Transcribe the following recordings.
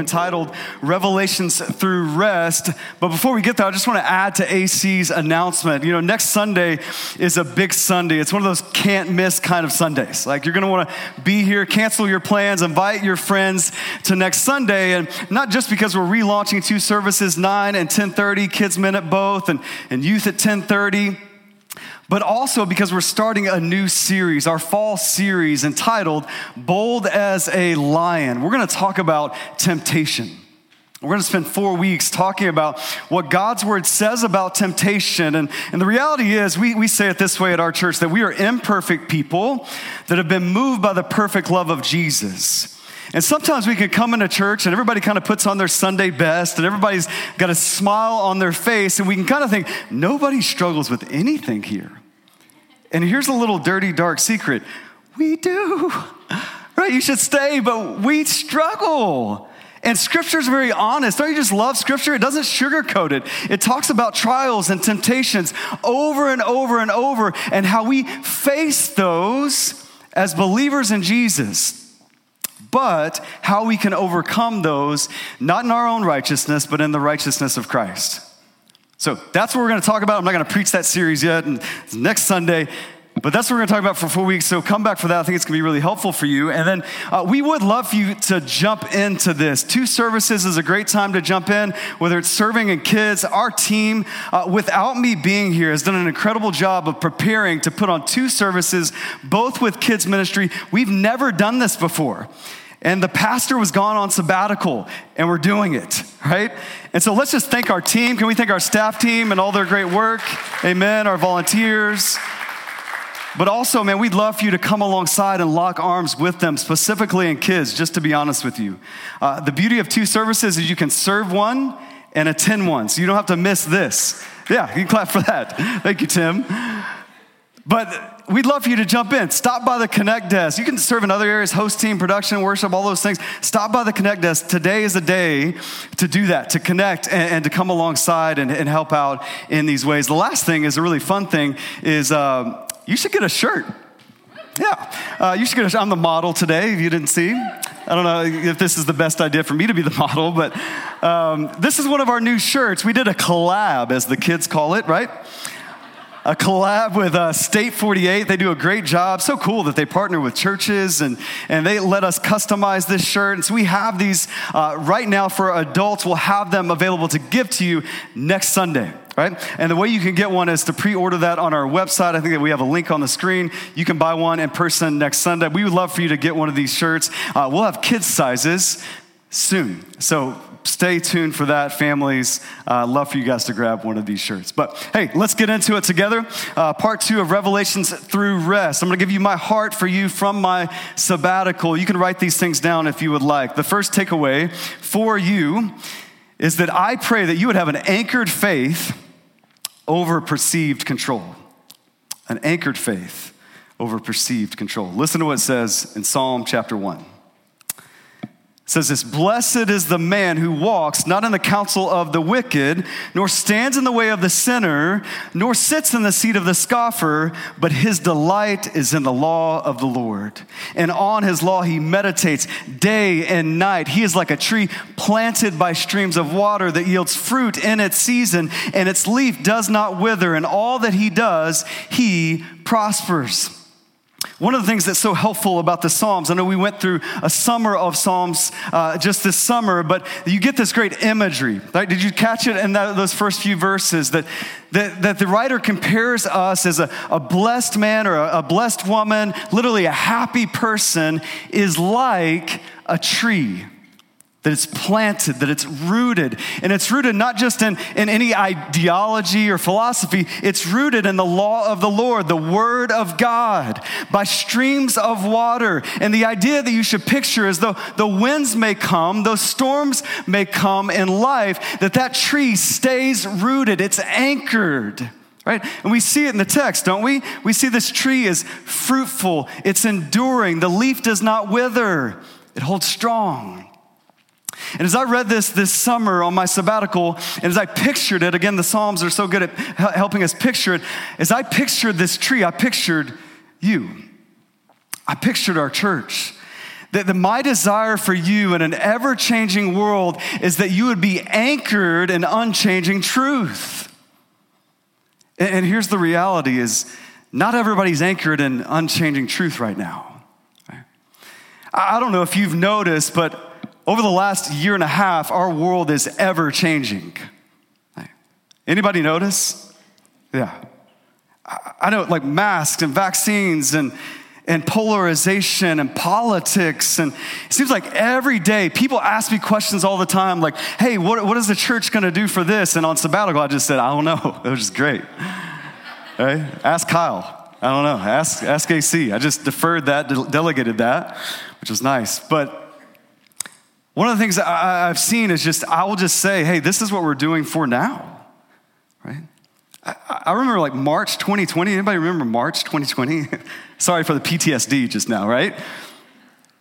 entitled Revelations Through Rest. But before we get there, I just want to add to AC's announcement. You know, next Sunday is a big Sunday. It's one of those can't miss kind of Sundays. Like you're going to want to be here, cancel your plans, invite your friends to next Sunday. And not just because we're relaunching two services, 9 and 1030, kids minute both, and, and youth at 1030 but also because we're starting a new series, our fall series entitled Bold as a Lion. We're going to talk about temptation. We're going to spend four weeks talking about what God's word says about temptation. And, and the reality is, we, we say it this way at our church that we are imperfect people that have been moved by the perfect love of Jesus. And sometimes we can come into church and everybody kind of puts on their Sunday best and everybody's got a smile on their face, and we can kind of think, nobody struggles with anything here. And here's a little dirty, dark secret we do, right? You should stay, but we struggle. And scripture's very honest. Don't you just love scripture? It doesn't sugarcoat it. It talks about trials and temptations over and over and over and how we face those as believers in Jesus. But how we can overcome those, not in our own righteousness, but in the righteousness of Christ. So that's what we're going to talk about. I'm not going to preach that series yet, and next Sunday. But that's what we're going to talk about for four weeks. So come back for that. I think it's going to be really helpful for you. And then uh, we would love for you to jump into this. Two services is a great time to jump in, whether it's serving in kids. Our team, uh, without me being here, has done an incredible job of preparing to put on two services, both with kids ministry. We've never done this before. And the pastor was gone on sabbatical, and we're doing it, right? And so let's just thank our team. Can we thank our staff team and all their great work? Amen. Our volunteers. But also, man, we'd love for you to come alongside and lock arms with them, specifically in kids, just to be honest with you. Uh, the beauty of two services is you can serve one and attend one, so you don't have to miss this. Yeah, you can clap for that. Thank you, Tim. But we'd love for you to jump in. Stop by the Connect desk. You can serve in other areas, host team, production, worship, all those things. Stop by the Connect desk. Today is a day to do that, to connect and, and to come alongside and, and, help out in these ways. The last thing is a really fun thing is uh, you should get a shirt. Yeah, uh, you should get a shirt. I'm the model today, if you didn't see. I don't know if this is the best idea for me to be the model, but um, this is one of our new shirts. We did a collab, as the kids call it, right? A collab with uh, State 48. They do a great job. So cool that they partner with churches and, and they let us customize this shirt. And so we have these uh, right now for adults. We'll have them available to give to you next Sunday. Right? And the way you can get one is to pre order that on our website. I think that we have a link on the screen. You can buy one in person next Sunday. We would love for you to get one of these shirts. Uh, we'll have kids' sizes soon. So stay tuned for that, families. Uh, love for you guys to grab one of these shirts. But hey, let's get into it together. Uh, part two of Revelations through rest. I'm going to give you my heart for you from my sabbatical. You can write these things down if you would like. The first takeaway for you is that I pray that you would have an anchored faith over perceived control. An anchored faith over perceived control. Listen to what it says in Psalm chapter 1 says this Blessed is the man who walks not in the counsel of the wicked, nor stands in the way of the sinner, nor sits in the seat of the scoffer, but his delight is in the law of the Lord. And on his law he meditates day and night. He is like a tree planted by streams of water that yields fruit in its season, and its leaf does not wither, and all that he does, he prospers. One of the things that's so helpful about the Psalms, I know we went through a summer of Psalms uh, just this summer, but you get this great imagery. Right? Did you catch it in that, those first few verses? That, that, that the writer compares us as a, a blessed man or a, a blessed woman, literally a happy person, is like a tree that it's planted, that it's rooted. And it's rooted not just in, in any ideology or philosophy, it's rooted in the law of the Lord, the Word of God, by streams of water. And the idea that you should picture is though the winds may come, those storms may come in life, that that tree stays rooted, it's anchored. Right? And we see it in the text, don't we? We see this tree is fruitful, it's enduring, the leaf does not wither, it holds strong. And as I read this this summer on my sabbatical, and as I pictured it, again, the Psalms are so good at helping us picture it. As I pictured this tree, I pictured you. I pictured our church. That, that my desire for you in an ever changing world is that you would be anchored in unchanging truth. And, and here's the reality is not everybody's anchored in unchanging truth right now. I don't know if you've noticed, but over the last year and a half, our world is ever changing. Anybody notice? Yeah. I know, like masks and vaccines and, and polarization and politics. And it seems like every day people ask me questions all the time, like, hey, what, what is the church going to do for this? And on sabbatical, I just said, I don't know. It was just great. Right? Ask Kyle. I don't know. Ask, ask AC. I just deferred that, delegated that, which was nice. But one of the things I, have seen is just, I will just say, hey, this is what we're doing for now, right? I, I remember like March 2020. Anybody remember March 2020? Sorry for the PTSD just now, right?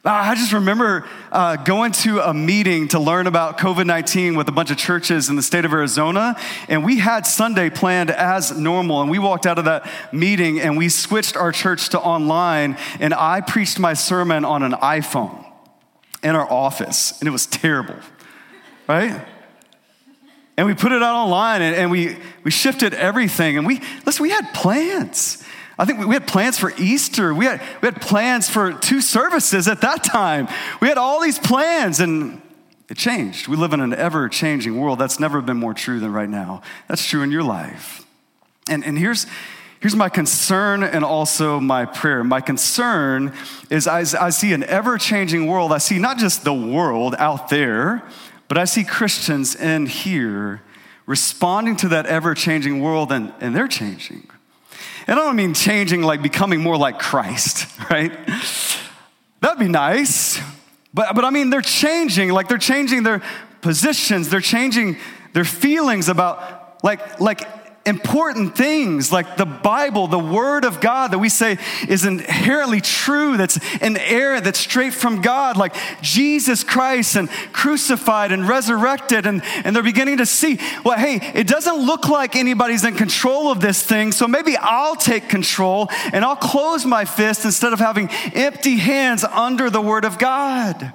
I just remember uh, going to a meeting to learn about COVID 19 with a bunch of churches in the state of Arizona, and we had Sunday planned as normal. And we walked out of that meeting and we switched our church to online, and I preached my sermon on an iPhone in our office, and it was terrible, right? And we put it out online and, and, we, we shifted everything. And we, listen, we had plans. I think we had plans for Easter. We had, we had plans for two services at that time. We had all these plans and it changed. We live in an ever changing world. That's never been more true than right now. That's true in your life. And, and here's, Here's my concern and also my prayer. My concern is I, I see an ever changing world. I see not just the world out there, but I see Christians in here responding to that ever changing world and, and they're changing. And I don't mean changing like becoming more like Christ, right? That'd be nice. But, but I mean, they're changing, like they're changing their positions, they're changing their feelings about like, like important things like the Bible, the Word of God that we say is inherently true, that's inerrant, that's straight from God, like Jesus Christ and crucified and resurrected. And, and they're beginning to see, well, hey, it doesn't look like anybody's in control of this thing, so maybe I'll take control and I'll close my fist instead of having empty hands under the Word of God.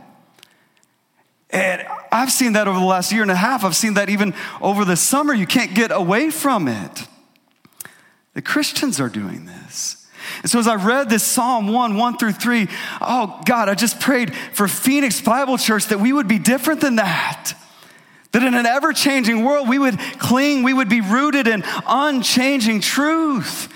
And I've seen that over the last year and a half. I've seen that even over the summer. You can't get away from it. The Christians are doing this. And so as I read this Psalm 1, 1 through 3, oh God, I just prayed for Phoenix Bible Church that we would be different than that. That in an ever changing world, we would cling, we would be rooted in unchanging truth.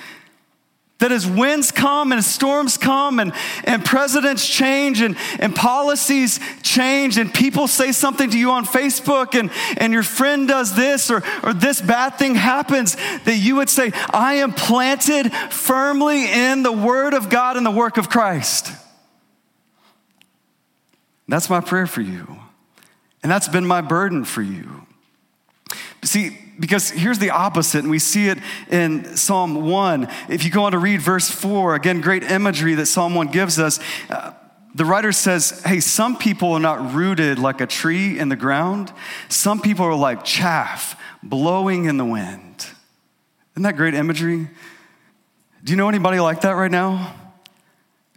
That as winds come and storms come and, and presidents change and, and policies change and people say something to you on Facebook and, and your friend does this or, or this bad thing happens, that you would say, I am planted firmly in the Word of God and the work of Christ. That's my prayer for you. And that's been my burden for you. See, because here's the opposite, and we see it in Psalm 1. If you go on to read verse 4, again, great imagery that Psalm 1 gives us. Uh, the writer says, Hey, some people are not rooted like a tree in the ground, some people are like chaff blowing in the wind. Isn't that great imagery? Do you know anybody like that right now?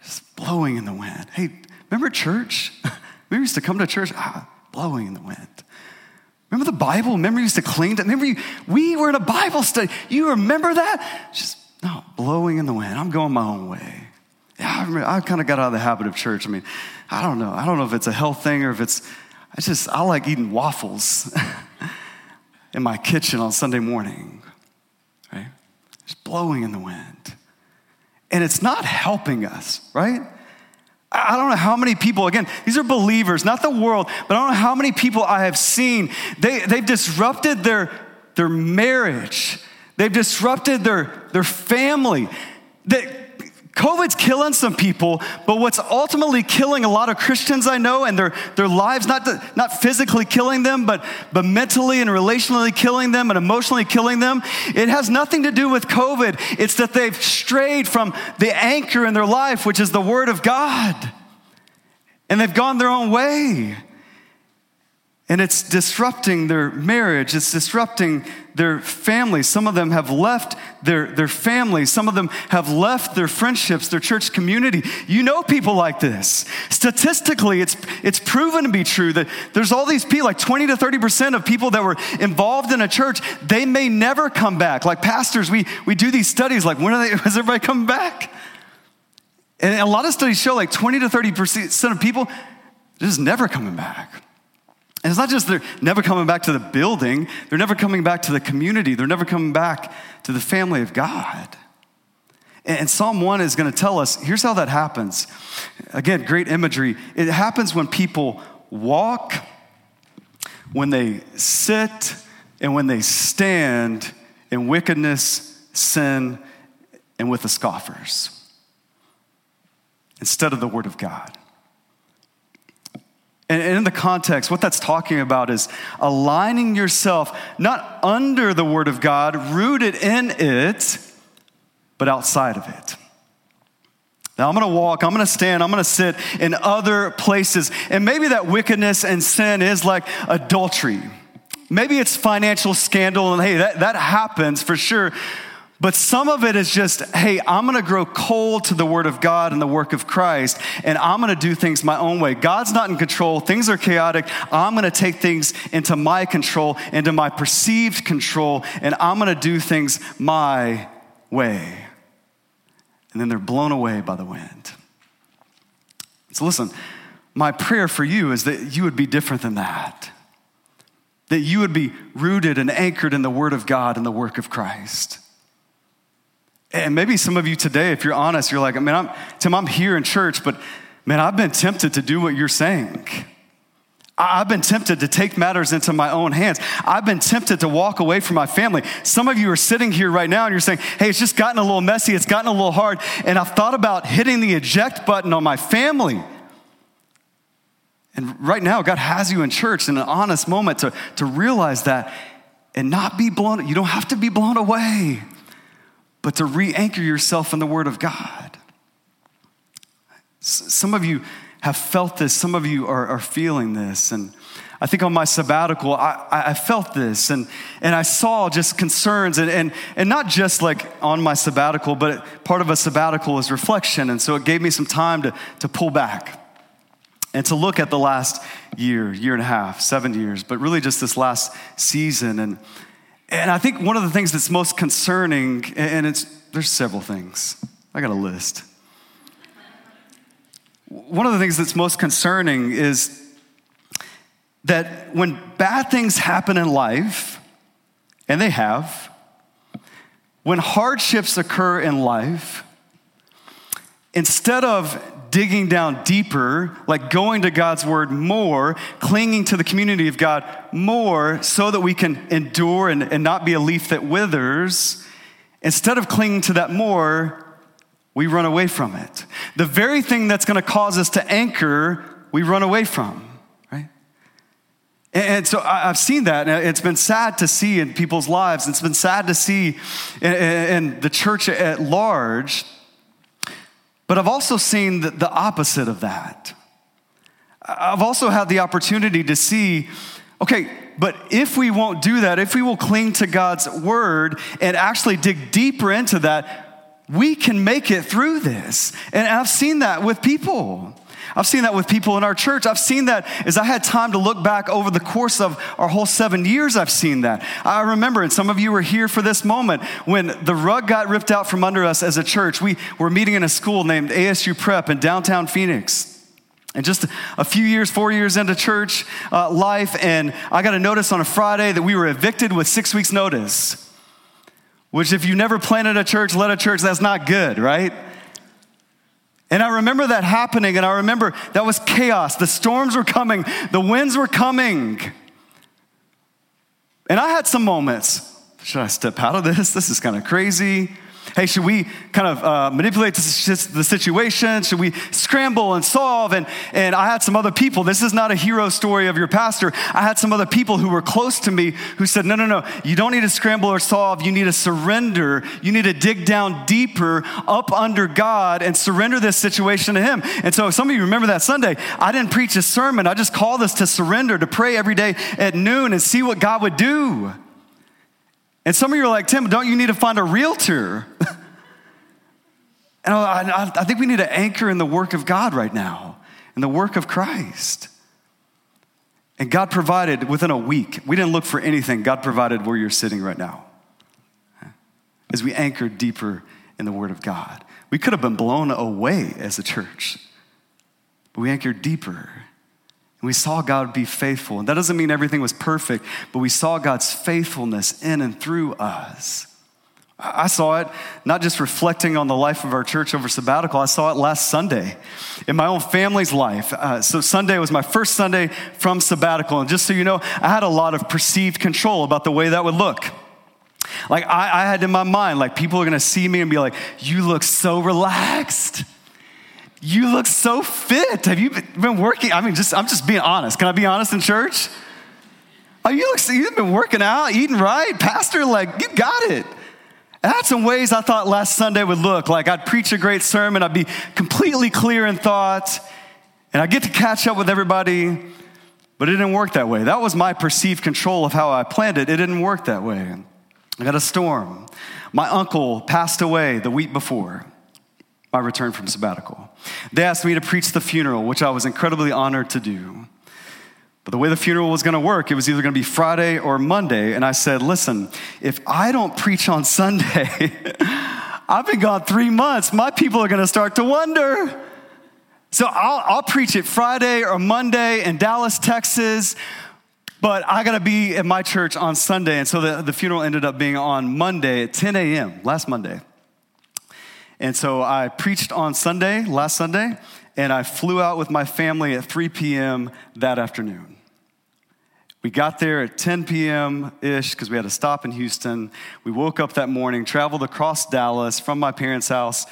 Just blowing in the wind. Hey, remember church? we used to come to church, ah, blowing in the wind. Remember the Bible? Remember you used to cling to Remember you, we were in a Bible study. You remember that? Just no, blowing in the wind. I'm going my own way. Yeah, I, I kind of got out of the habit of church. I mean, I don't know. I don't know if it's a health thing or if it's, I just, I like eating waffles in my kitchen on Sunday morning, right? Just blowing in the wind. And it's not helping us, right? I don't know how many people, again, these are believers, not the world, but I don't know how many people I have seen. They, they've disrupted their, their marriage, they've disrupted their, their family. That COVID's killing some people, but what's ultimately killing a lot of Christians I know and their, their lives, not, to, not physically killing them, but, but mentally and relationally killing them and emotionally killing them, it has nothing to do with COVID. It's that they've strayed from the anchor in their life, which is the Word of God. And they've gone their own way. And it's disrupting their marriage, it's disrupting their families. Some of them have left their, their families, some of them have left their friendships, their church community. You know people like this. Statistically, it's, it's proven to be true that there's all these people, like 20 to 30% of people that were involved in a church, they may never come back. Like pastors, we, we do these studies like, when are they, is everybody coming back? And a lot of studies show like 20 to 30% of people, just never coming back. And it's not just they're never coming back to the building, they're never coming back to the community, they're never coming back to the family of God. And Psalm 1 is going to tell us here's how that happens. Again, great imagery. It happens when people walk, when they sit, and when they stand in wickedness, sin, and with the scoffers instead of the Word of God. And in the context, what that's talking about is aligning yourself not under the Word of God, rooted in it, but outside of it. Now, I'm gonna walk, I'm gonna stand, I'm gonna sit in other places. And maybe that wickedness and sin is like adultery. Maybe it's financial scandal, and hey, that, that happens for sure. But some of it is just, hey, I'm gonna grow cold to the word of God and the work of Christ, and I'm gonna do things my own way. God's not in control, things are chaotic. I'm gonna take things into my control, into my perceived control, and I'm gonna do things my way. And then they're blown away by the wind. So listen, my prayer for you is that you would be different than that. That you would be rooted and anchored in the Word of God and the work of Christ. And maybe some of you today, if you're honest, you're like, man, I'm, Tim, I'm here in church, but man, I've been tempted to do what you're saying. I've been tempted to take matters into my own hands. I've been tempted to walk away from my family. Some of you are sitting here right now and you're saying, hey, it's just gotten a little messy, it's gotten a little hard, and I've thought about hitting the eject button on my family. And right now, God has you in church in an honest moment to, to realize that and not be blown, you don't have to be blown away but to re anchor yourself in the Word of God. Some of you have felt this, some of you are, are feeling this. And I think on my sabbatical, I, I felt this and, and I saw just concerns, and, and, and not just like on my sabbatical, but part of a sabbatical is reflection. And so it gave me some time to, to pull back and to look at the last year, year and a half, seven years, but really just this last season. And, and I think one of the things that's most concerning, and it's there's several things. I got a list. One of the things that's most concerning is that when bad things happen in life, and they have, when hardships occur in life, instead of digging down deeper, like going to God's word more, clinging to the community of God more, so that we can endure and, and not be a leaf that withers, instead of clinging to that more, we run away from it. The very thing that's going to cause us to anchor, we run away from. right? And so I've seen that. It's been sad to see in people's lives. It's been sad to see in the church at large but I've also seen the, the opposite of that. I've also had the opportunity to see okay, but if we won't do that, if we will cling to God's word and actually dig deeper into that, we can make it through this. And I've seen that with people. I've seen that with people in our church. I've seen that as I had time to look back over the course of our whole seven years, I've seen that. I remember, and some of you were here for this moment, when the rug got ripped out from under us as a church. We were meeting in a school named ASU Prep in downtown Phoenix. And just a few years, four years into church uh, life, and I got a notice on a Friday that we were evicted with six weeks' notice. Which, if you never planted a church, led a church, that's not good, right? And I remember that happening, and I remember that was chaos. The storms were coming, the winds were coming. And I had some moments. Should I step out of this? This is kind of crazy. Hey, should we kind of uh, manipulate the situation? Should we scramble and solve? And, and I had some other people, this is not a hero story of your pastor. I had some other people who were close to me who said, no, no, no, you don't need to scramble or solve. You need to surrender. You need to dig down deeper up under God and surrender this situation to Him. And so some of you remember that Sunday, I didn't preach a sermon. I just called us to surrender, to pray every day at noon and see what God would do. And some of you are like, Tim, don't you need to find a realtor? and I, I, think we need to anchor in the work of God right now, in the work of Christ. And God provided within a week. We didn't look for anything. God provided where you're sitting right now. As we anchor deeper in the Word of God, we could have been blown away as a church, but we anchored deeper and we saw God be faithful. And that doesn't mean everything was perfect, but we saw God's faithfulness in and through us. I saw it not just reflecting on the life of our church over sabbatical, I saw it last Sunday in my own family's life. Uh, so, Sunday was my first Sunday from sabbatical. And just so you know, I had a lot of perceived control about the way that would look. Like, I, I had in my mind, like, people are gonna see me and be like, You look so relaxed. You look so fit. Have you been working? I mean, just I'm just being honest. Can I be honest in church? Oh, you look, you've been working out, eating right, Pastor. Like you got it. And that's some ways I thought last Sunday would look. Like I'd preach a great sermon, I'd be completely clear in thought, and I get to catch up with everybody. But it didn't work that way. That was my perceived control of how I planned it. It didn't work that way. I got a storm. My uncle passed away the week before my return from sabbatical. They asked me to preach the funeral, which I was incredibly honored to do. But the way the funeral was going to work, it was either going to be Friday or Monday. And I said, listen, if I don't preach on Sunday, I've been gone three months. My people are going to start to wonder. So I'll, I'll preach it Friday or Monday in Dallas, Texas. But I got to be at my church on Sunday. And so the, the funeral ended up being on Monday at 10 a.m., last Monday. And so I preached on Sunday, last Sunday, and I flew out with my family at 3 p.m. that afternoon. We got there at 10 p.m. ish because we had to stop in Houston. We woke up that morning, traveled across Dallas from my parents' house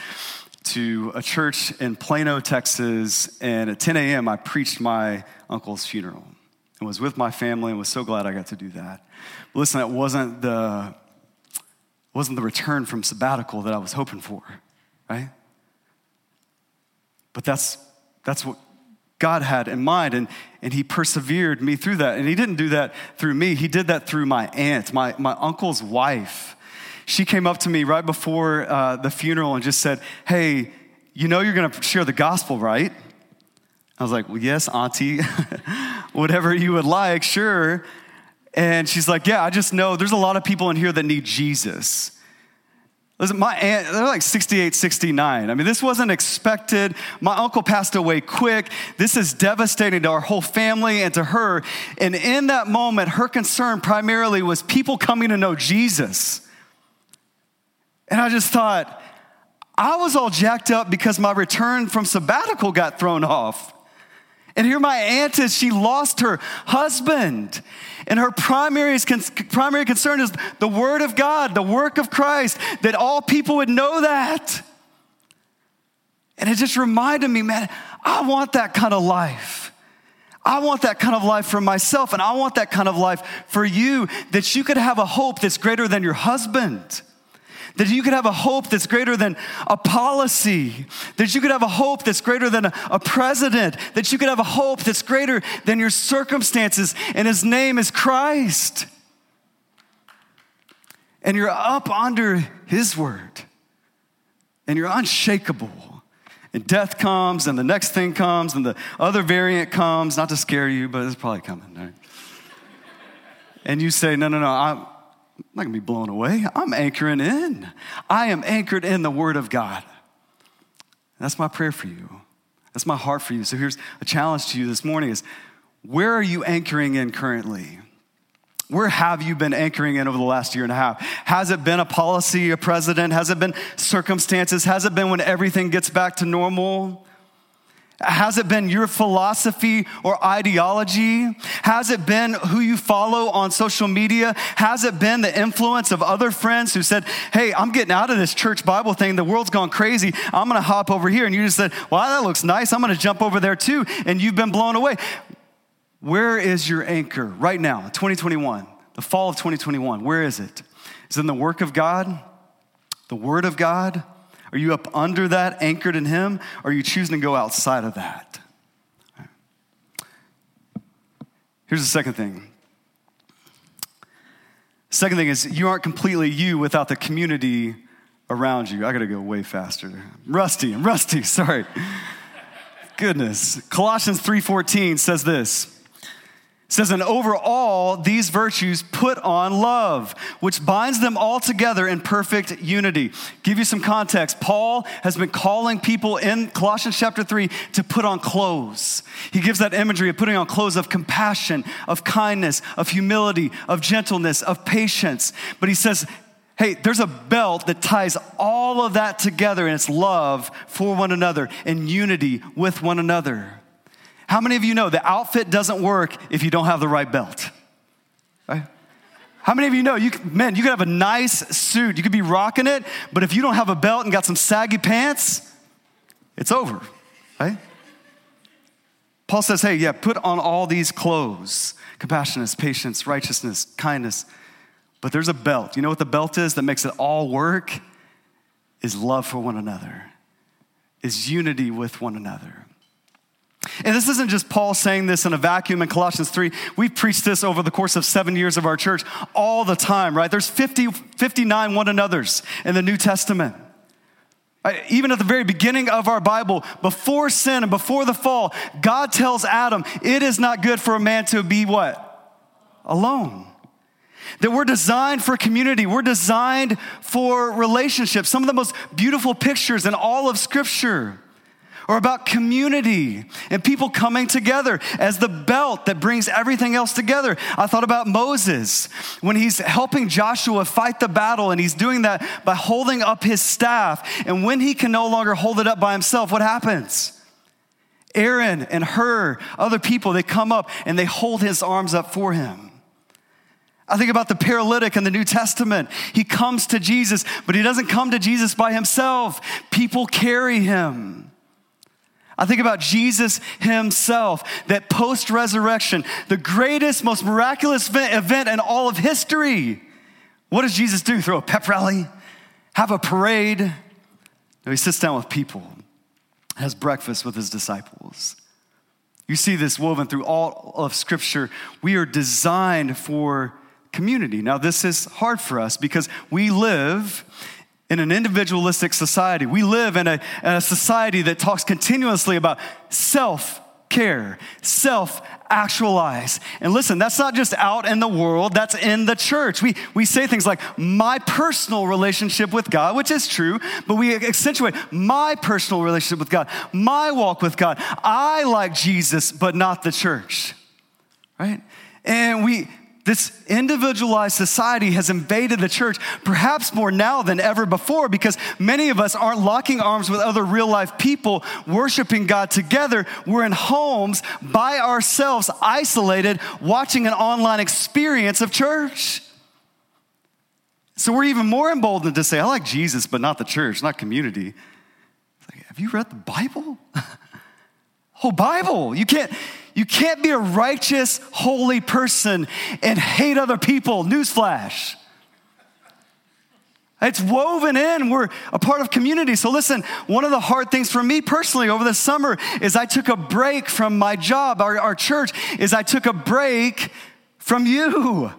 to a church in Plano, Texas, and at 10 a.m. I preached my uncle's funeral and was with my family and was so glad I got to do that. But listen, it wasn't the wasn't the return from sabbatical that I was hoping for right? But that's, that's what God had in mind, and, and He persevered me through that. And He didn't do that through me, He did that through my aunt, my, my uncle's wife. She came up to me right before uh, the funeral and just said, Hey, you know you're gonna share the gospel, right? I was like, Well, yes, Auntie, whatever you would like, sure. And she's like, Yeah, I just know there's a lot of people in here that need Jesus. Listen, my aunt, they're like 68, 69. I mean, this wasn't expected. My uncle passed away quick. This is devastating to our whole family and to her. And in that moment, her concern primarily was people coming to know Jesus. And I just thought, I was all jacked up because my return from sabbatical got thrown off. And here my aunt is, she lost her husband. And her primary, primary concern is the Word of God, the work of Christ, that all people would know that. And it just reminded me, man, I want that kind of life. I want that kind of life for myself, and I want that kind of life for you, that you could have a hope that's greater than your husband that you could have a hope that's greater than a policy, that you could have a hope that's greater than a, a, president, that you could have a hope that's greater than your circumstances, and his name is Christ. And you're up under his word, and you're unshakable. And death comes, and the next thing comes, and the other variant comes, not to scare you, but it's probably coming, right? And you say, No, no, no, I'm, I'm not gonna be blown away. I'm anchoring in. I am anchored in the Word of God. That's my prayer for you. That's my heart for you. So here's a challenge to you this morning is where are you anchoring in currently? Where have you been anchoring in over the last year and a half? Has it been a policy, a president? Has it been circumstances? Has it been when everything gets back to normal? Has it been your philosophy or ideology? Has it been who you follow on social media? Has it been the influence of other friends who said, Hey, I'm getting out of this church Bible thing. The world's gone crazy. I'm going to hop over here. And you just said, Wow, that looks nice. I'm going to jump over there too. And you've been blown away. Where is your anchor right now, 2021, the fall of 2021? Where is it? Is it in the work of God, the Word of God? Are you up under that, anchored in Him? Or are you choosing to go outside of that? Here's the second thing. Second thing is, you aren't completely you without the community around you. I gotta go way faster. Rusty, I'm rusty, sorry. Goodness. Colossians 3:14 says this says, and over all these virtues put on love, which binds them all together in perfect unity. Give you some context. Paul has been calling people in Colossians chapter 3 to put on clothes. He gives that imagery of putting on clothes of compassion, of kindness, of humility, of gentleness, of patience. But he says, hey, there's a belt that ties all of that together, and it's love for one another and unity with one another. How many of you know the outfit doesn't work if you don't have the right belt? Right? How many of you know you man, you could have a nice suit, you could be rocking it, but if you don't have a belt and got some saggy pants, it's over, right? Paul says, hey, yeah, put on all these clothes compassionate, patience, righteousness, kindness. But there's a belt. You know what the belt is that makes it all work? Is love for one another, is unity with one another. And this isn't just Paul saying this in a vacuum in Colossians 3. We've preached this over the course of seven years of our church all the time, right? There's 50, 59 one another's in the New Testament. Even at the very beginning of our Bible, before sin and before the fall, God tells Adam, it is not good for a man to be what? Alone. That we're designed for community. We're designed for relationships. Some of the most beautiful pictures in all of Scripture or about community and people coming together as the belt that brings everything else together. I thought about Moses when he's helping Joshua fight the battle and he's doing that by holding up his staff. And when he can no longer hold it up by himself, what happens? Aaron and Hur, other people, they come up and they hold his arms up for him. I think about the paralytic in the New Testament. He comes to Jesus, but he doesn't come to Jesus by himself. People carry him. I think about Jesus himself, that post resurrection, the greatest, most miraculous event in all of history. What does Jesus do? Throw a pep rally? Have a parade? No, he sits down with people, has breakfast with his disciples. You see this woven through all of Scripture. We are designed for community. Now, this is hard for us because we live in an individualistic society. We live in a, a society that talks continuously about self care, self actualize. And listen, that's not just out in the world, that's in the church. We, we say things like, my personal relationship with God, which is true, but we accentuate my personal relationship with God, my walk with God. I like Jesus, but not the church, right? And we, this individualized society has invaded the church, perhaps more now than ever before, because many of us aren't locking arms with other real life people worshiping God together. We're in homes by ourselves, isolated, watching an online experience of church. So we're even more emboldened to say, I like Jesus, but not the church, not community. Like, have you read the Bible? Whole oh, Bible. You can't you can't be a righteous, holy person and hate other people. Newsflash. It's woven in. We're a part of community. So, listen, one of the hard things for me personally over the summer is I took a break from my job, our, our church, is I took a break from you.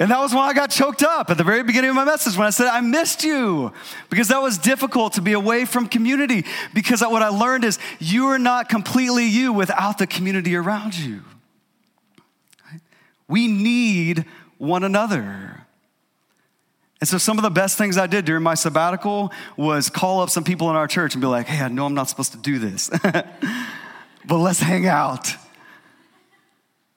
And that was why I got choked up at the very beginning of my message when I said, I missed you. Because that was difficult to be away from community. Because what I learned is you are not completely you without the community around you. We need one another. And so, some of the best things I did during my sabbatical was call up some people in our church and be like, hey, I know I'm not supposed to do this, but let's hang out.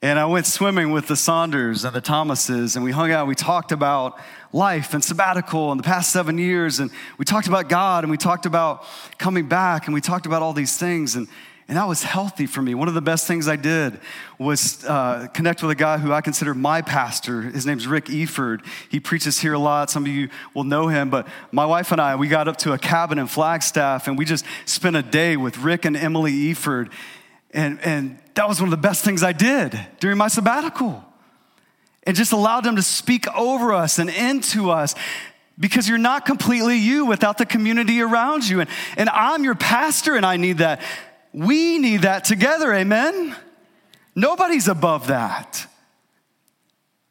And I went swimming with the Saunders and the Thomases, and we hung out. We talked about life and sabbatical and the past seven years, and we talked about God, and we talked about coming back, and we talked about all these things. And, and that was healthy for me. One of the best things I did was uh, connect with a guy who I consider my pastor. His name's Rick Eford. He preaches here a lot. Some of you will know him. But my wife and I, we got up to a cabin in Flagstaff, and we just spent a day with Rick and Emily Eford. And, and that was one of the best things I did during my sabbatical. And just allowed them to speak over us and into us because you're not completely you without the community around you. And, and I'm your pastor and I need that. We need that together, amen? Nobody's above that.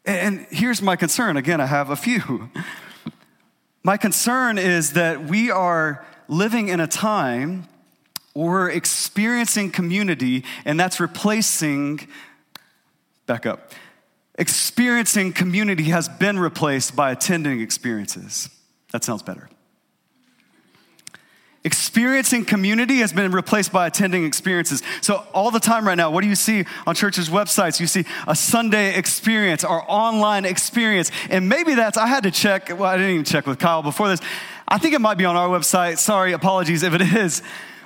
And here's my concern again, I have a few. My concern is that we are living in a time we're experiencing community, and that's replacing, back up, experiencing community has been replaced by attending experiences. That sounds better. Experiencing community has been replaced by attending experiences. So, all the time right now, what do you see on churches' websites? You see a Sunday experience or online experience. And maybe that's, I had to check, well, I didn't even check with Kyle before this. I think it might be on our website. Sorry, apologies if it is.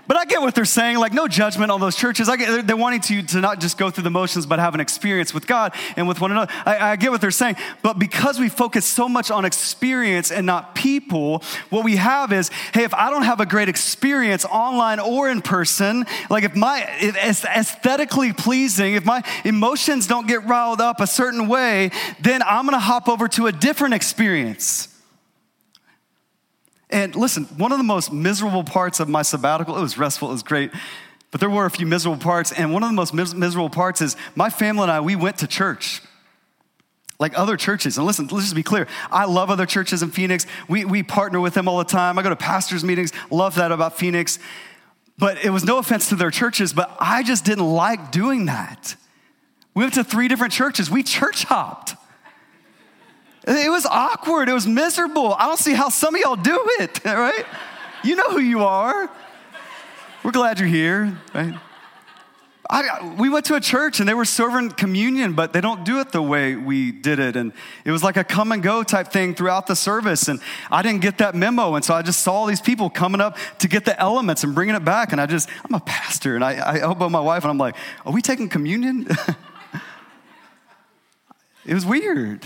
But I get what they're saying, like no judgment on those churches. I get, they're wanting to, to not just go through the motions, but have an experience with God and with one another. I, I get what they're saying. But because we focus so much on experience and not people, what we have is, hey, if I don't have a great experience online or in person, like if my, if aesthetically pleasing, if my emotions don't get riled up a certain way, then I'm gonna hop over to a different experience. And listen, one of the most miserable parts of my sabbatical, it was restful, it was great, but there were a few miserable parts. And one of the most mis- miserable parts is my family and I, we went to church. Like other churches. And listen, let's just be clear. I love other churches in Phoenix. We, we partner with them all the time. I go to pastors' meetings, love that about Phoenix. But it was no offense to their churches, but I just didn't like doing that. We went to three different churches. We church hopped. It was awkward. It was miserable. I don't see how some of y'all do it, right? You know who you are. We're glad you're here, right? I, we went to a church and they were serving communion, but they don't do it the way we did it. And it was like a come and go type thing throughout the service. And I didn't get that memo. And so I just saw these people coming up to get the elements and bringing it back. And I just, I'm a pastor. And I, I elbow my wife and I'm like, are we taking communion? it was weird.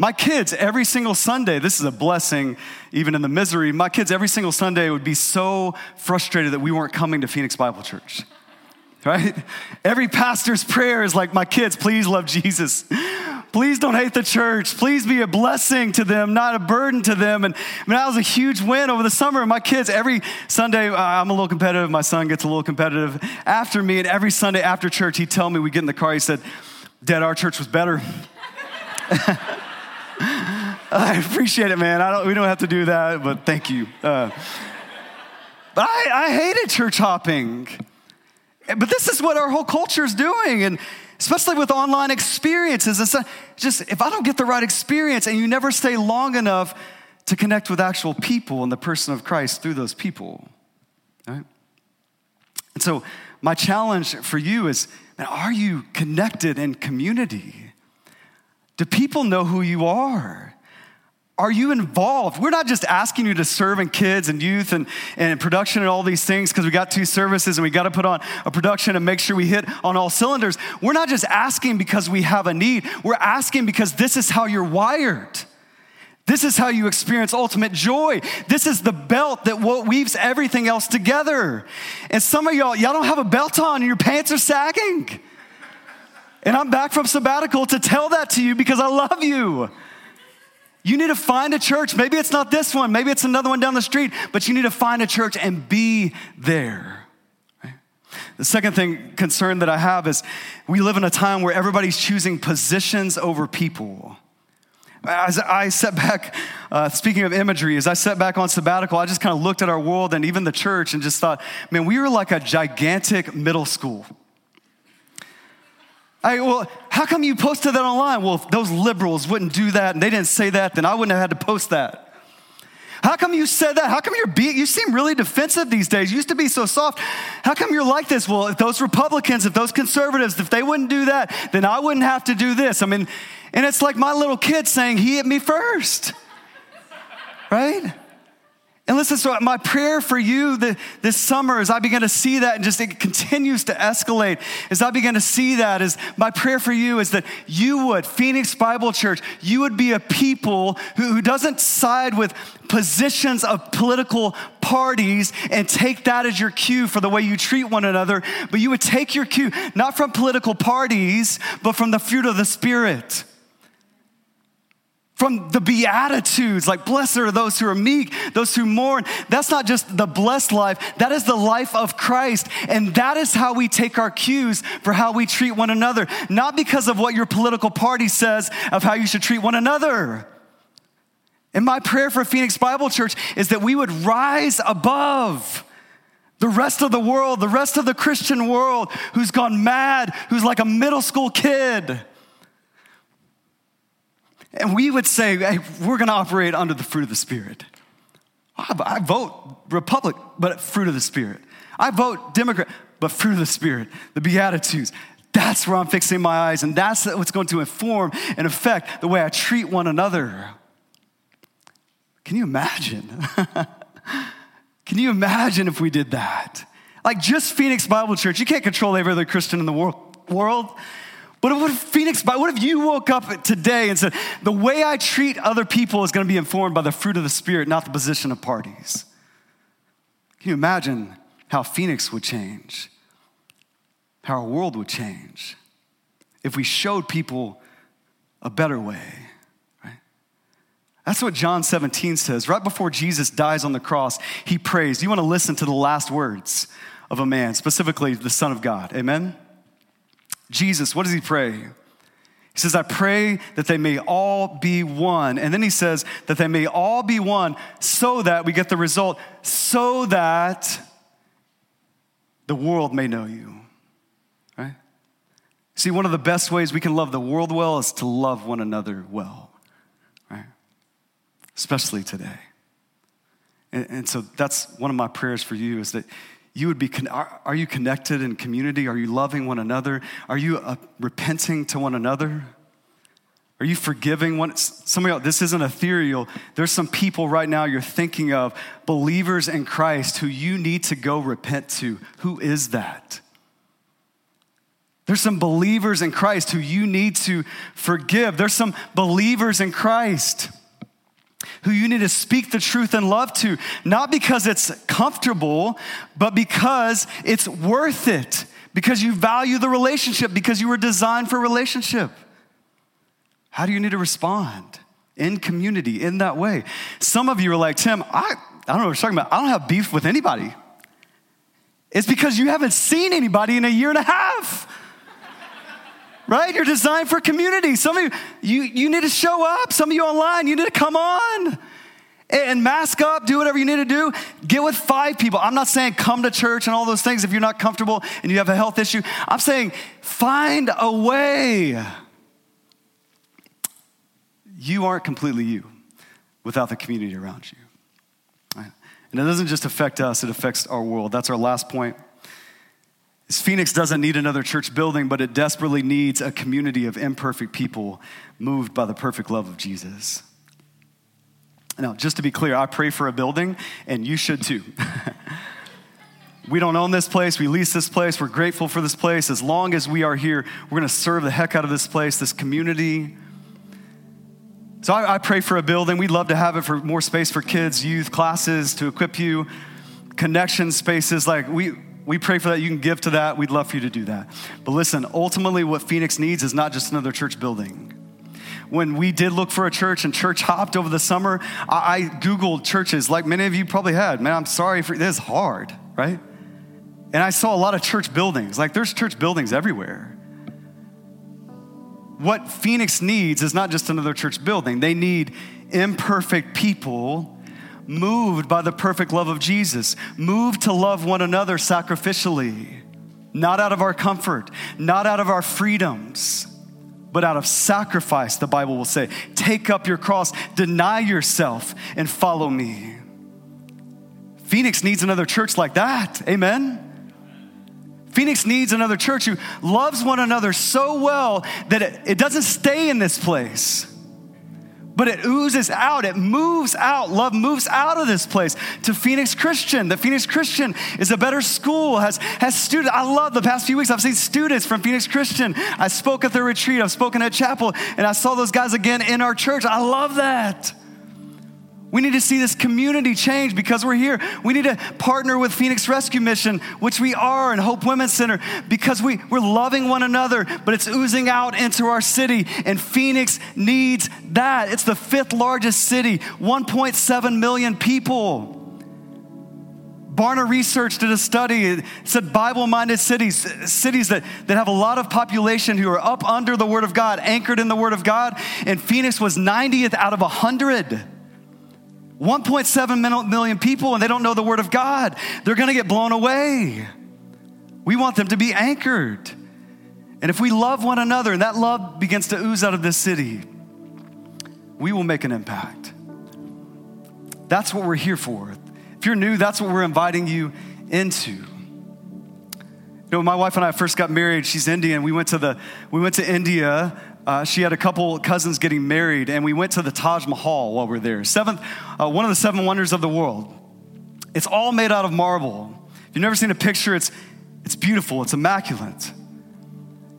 My kids, every single Sunday, this is a blessing, even in the misery. My kids, every single Sunday, would be so frustrated that we weren't coming to Phoenix Bible Church, right? Every pastor's prayer is like, My kids, please love Jesus. Please don't hate the church. Please be a blessing to them, not a burden to them. And I mean, that was a huge win over the summer. My kids, every Sunday, uh, I'm a little competitive. My son gets a little competitive after me. And every Sunday after church, he'd tell me, we get in the car, he said, Dad, our church was better. I appreciate it, man. I don't, we don't have to do that, but thank you. Uh, but I, I hated church hopping. But this is what our whole culture is doing, and especially with online experiences. And It's just if I don't get the right experience, and you never stay long enough to connect with actual people and the person of Christ through those people, right? And so, my challenge for you is: man, are you connected in community? Do people know who you are? Are you involved? We're not just asking you to serve in kids and youth and, and production and all these things because we got two services and we got to put on a production and make sure we hit on all cylinders. We're not just asking because we have a need, we're asking because this is how you're wired. This is how you experience ultimate joy. This is the belt that weaves everything else together. And some of y'all, y'all don't have a belt on and your pants are sagging. And I'm back from sabbatical to tell that to you because I love you. You need to find a church. Maybe it's not this one, maybe it's another one down the street, but you need to find a church and be there. The second thing, concern that I have is we live in a time where everybody's choosing positions over people. As I sat back, uh, speaking of imagery, as I sat back on sabbatical, I just kind of looked at our world and even the church and just thought, man, we were like a gigantic middle school. I, well, how come you posted that online? Well, if those liberals wouldn't do that and they didn't say that, then I wouldn't have had to post that. How come you said that? How come you're being, you seem really defensive these days? You used to be so soft. How come you're like this? Well, if those Republicans, if those conservatives, if they wouldn't do that, then I wouldn't have to do this. I mean, and it's like my little kid saying, he hit me first. right? And listen, so my prayer for you the, this summer as I begin to see that and just it continues to escalate, as I begin to see that, is my prayer for you is that you would, Phoenix Bible Church, you would be a people who, who doesn't side with positions of political parties and take that as your cue for the way you treat one another, but you would take your cue not from political parties, but from the fruit of the Spirit from the Beatitudes, like, blessed are those who are meek, those who mourn. That's not just the blessed life, that is the life of Christ. And that is how we take our cues for how we treat one another, not because of what your political party says of how you should treat one another. And my prayer for Phoenix Bible Church is that we would rise above the rest of the world, the rest of the Christian world who's gone mad, who's like a middle school kid and we would say, hey, we're going to operate under the fruit of the Spirit. I vote Republic, but fruit of the Spirit. I vote Democrat, but fruit of the Spirit, the Beatitudes. That's where I'm fixing my eyes, and that's what's going to inform and affect the way I treat one another. Can you imagine? Can you imagine if we did that? Like just Phoenix Bible Church, you can't control every other Christian in the world. But what if Phoenix, what if you woke up today and said, the way I treat other people is going to be informed by the fruit of the Spirit, not the position of parties? Can you imagine how Phoenix would change? How our world would change if we showed people a better way, right? That's what John 17 says. Right before Jesus dies on the cross, he prays. You want to listen to the last words of a man, specifically the Son of God. Amen? Jesus, what does he pray? He says, I pray that they may all be one. And then he says that they may all be one so that we get the result, so that the world may know you. Right? See, one of the best ways we can love the world well is to love one another well, right? Especially today. And, and so that's one of my prayers for you is that you would be are, are you connected in community? Are you loving one another? Are you uh, repenting to one another? Are you forgiving one some of y'all this isn't ethereal. There's some people right now you're thinking of believers in christ who you need to go repent to. Who is that? There's some believers in christ who you need to forgive. There's some believers in christ who you need to speak the truth and love to, not because it's comfortable, but because it's worth it, because you value the relationship, because you were designed for relationship. How do you need to respond? In community, in that way. Some of you are like, Tim, I, I don't know what you're talking about. I don't have beef with anybody. It's because you haven't seen anybody in a year and a half right? You're designed for community. Some of you, you, you need to show up. Some of you online, you need to come on and mask up, do whatever you need to do. Get with five people. I'm not saying come to church and all those things if you're not comfortable and you have a health issue. I'm saying find a way. You aren't completely you without the community around you. And it doesn't just affect us, it affects our world. That's our last point. Phoenix doesn't need another church building, but it desperately needs a community of imperfect people moved by the perfect love of Jesus. Now, just to be clear, I pray for a building, and you should too. we don't own this place, we lease this place, we're grateful for this place. As long as we are here, we're gonna serve the heck out of this place, this community. So I, I pray for a building. We'd love to have it for more space for kids, youth, classes, to equip you, connection spaces. Like we, we pray for that. You can give to that. We'd love for you to do that. But listen, ultimately, what Phoenix needs is not just another church building. When we did look for a church and church hopped over the summer, I, Googled churches like many of you probably had. Man, I'm sorry for this is hard, right? And I saw a lot of church buildings. Like there's church buildings everywhere. What Phoenix needs is not just another church building, they need imperfect people moved by the perfect love of Jesus, moved to love one another sacrificially, not out of our comfort, not out of our freedoms, but out of sacrifice, the Bible will say. Take up your cross, deny yourself, and follow me. Phoenix needs another church like that. Amen. Phoenix needs another church who loves one another so well that it, it doesn't stay in this place but it oozes out, it moves out. Love moves out of this place to Phoenix Christian. The Phoenix Christian is a better school, has, has students. I love the past few weeks, I've seen students from Phoenix Christian. I spoke at their retreat, I've spoken at chapel, and I saw those guys again in our church. I love that. We need to see this community change because we're here. We need to partner with Phoenix Rescue Mission, which we are, and Hope Women's Center, because we, we're loving one another, but it's oozing out into our city. And Phoenix needs that. It's the fifth largest city, 1.7 million people. Barna Research did a study. It said Bible minded cities, cities that, that have a lot of population who are up under the Word of God, anchored in the Word of God. And Phoenix was 90th out of 100. 1.7 million people and they don't know the Word of God. They're going to get blown away. We want them to be anchored. And if we love one another and that love begins to ooze out of this city, we will make an impact. That's what we're here for. If you're new, that's what we're inviting you into. You know, my wife and I first got married. She's Indian. We went to the we went to India uh, she had a couple cousins getting married, and we went to the Taj Mahal while we are there. Seventh, uh, one of the seven wonders of the world. It's all made out of marble. If you've never seen a picture, it's, it's beautiful, it's immaculate.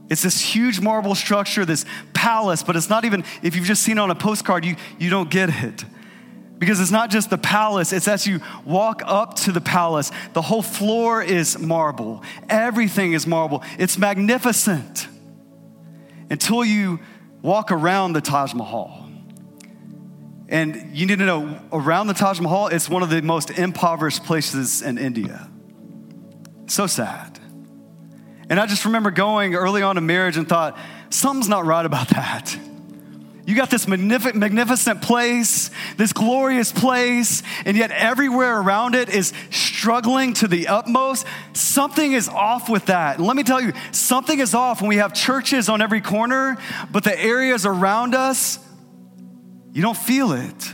It's this huge marble structure, this palace, but it's not even, if you've just seen it on a postcard, you, you don't get it. Because it's not just the palace, it's as you walk up to the palace, the whole floor is marble. Everything is marble. It's magnificent until you walk around the Taj Mahal. And you need to know around the Taj Mahal, it's one of the most impoverished places in India. So sad. And I just remember going early on in marriage and thought, something's not right about that. You got this magnificent place, this glorious place, and yet everywhere around it is struggling to the utmost. Something is off with that. Let me tell you, something is off when we have churches on every corner, but the areas around us, you don't feel it.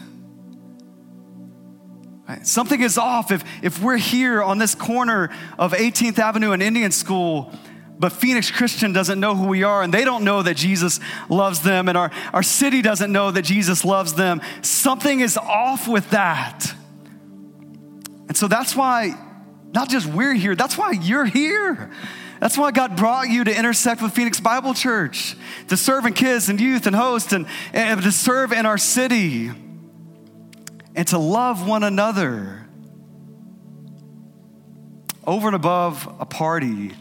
Right? Something is off if, if we're here on this corner of 18th Avenue and Indian School but Phoenix Christian doesn't know who we are, and they don't know that Jesus loves them, and our, our city doesn't know that Jesus loves them. Something is off with that. And so that's why, not just we're here, that's why you're here. That's why God brought you to intersect with Phoenix Bible Church, to serve in kids and youth and host, and, and to serve in our city, and to love one another. Over and above a party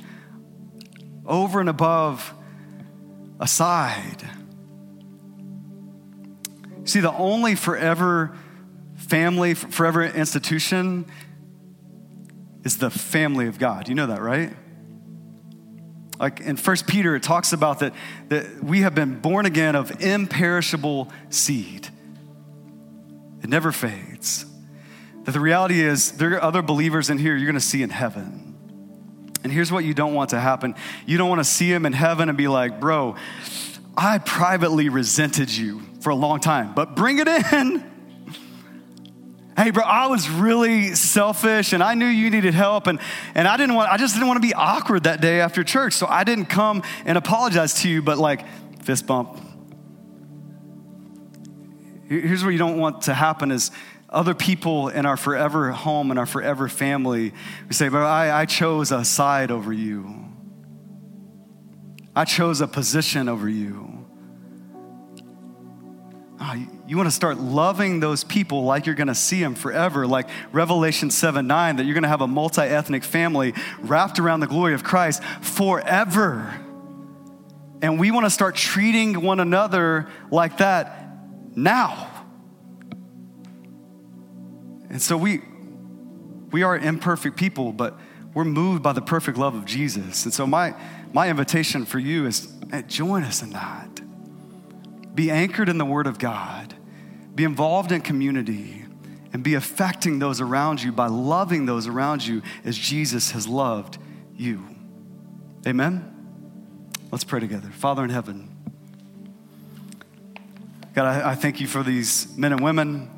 over and above aside. See, the only forever family, forever institution is the family of God. You know that, right? Like in First Peter, it talks about that, that we have been born again of imperishable seed. It never fades. That the reality is, there are other believers in here you're going to see in heaven. And here's what you don't want to happen you don't want to see him in heaven and be like, bro, I privately resented you for a long time, but bring it in. Hey, bro, I was really selfish and I knew you needed help and, and I didn't want, I just didn't want to be awkward that day after church. So I didn't come and apologize to you, but like fist bump. Here's what you don't want to happen is other people in our forever home and our forever family, we say, but I, I chose a side over you. I chose a position over you. Oh, you, you want to start loving those people like you're going to see them forever, like Revelation 7 9, that you're going to have a multi ethnic family wrapped around the glory of Christ forever. And we want to start treating one another like that now. And so we we are imperfect people, but we're moved by the perfect love of Jesus. And so my my invitation for you is join us in that. Be anchored in the word of God. Be involved in community and be affecting those around you by loving those around you as Jesus has loved you. Amen. Let's pray together. Father in heaven, God, I, I thank you for these men and women.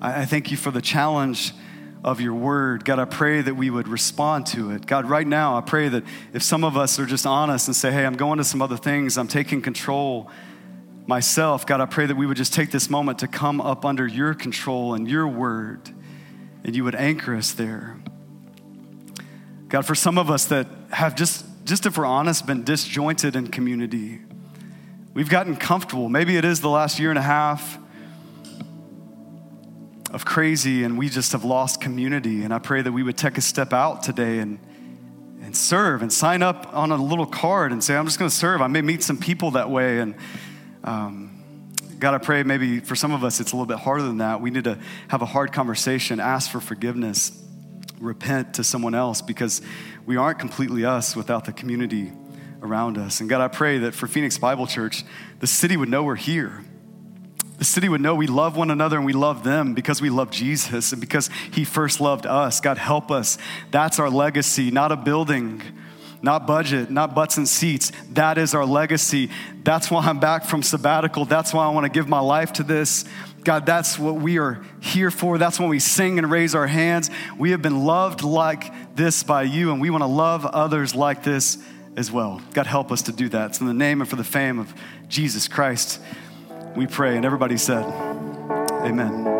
I, thank you for the challenge of your word. God, I pray that we would respond to it. God, right now, I pray that if some of us are just honest and say, hey, I'm going to some other things, I'm taking control myself, God, I pray that we would just take this moment to come up under your control and your word, and you would anchor us there. God, for some of us that have just, just if we're honest, been disjointed in community, we've gotten comfortable. Maybe it is the last year and a half of crazy and we just have lost community. And I pray that we would take a step out today and, and serve and sign up on a little card and say, I'm just going to serve. I may meet some people that way. And um, God, I pray maybe for some of us it's a little bit harder than that. We need to have a hard conversation, ask for forgiveness, repent to someone else because we aren't completely us without the community around us. And God, I pray that for Phoenix Bible Church, the city would know we're here the city would know we love one another and we love them because we love Jesus and because he first loved us. God, help us. That's our legacy, not a building, not budget, not butts and seats. That is our legacy. That's why I'm back from sabbatical. That's why I want to give my life to this. God, that's what we are here for. That's when we sing and raise our hands. We have been loved like this by you, and we want to love others like this as well. God, help us to do that. So, in the name and for the fame of Jesus Christ, we pray. And everybody said, Amen.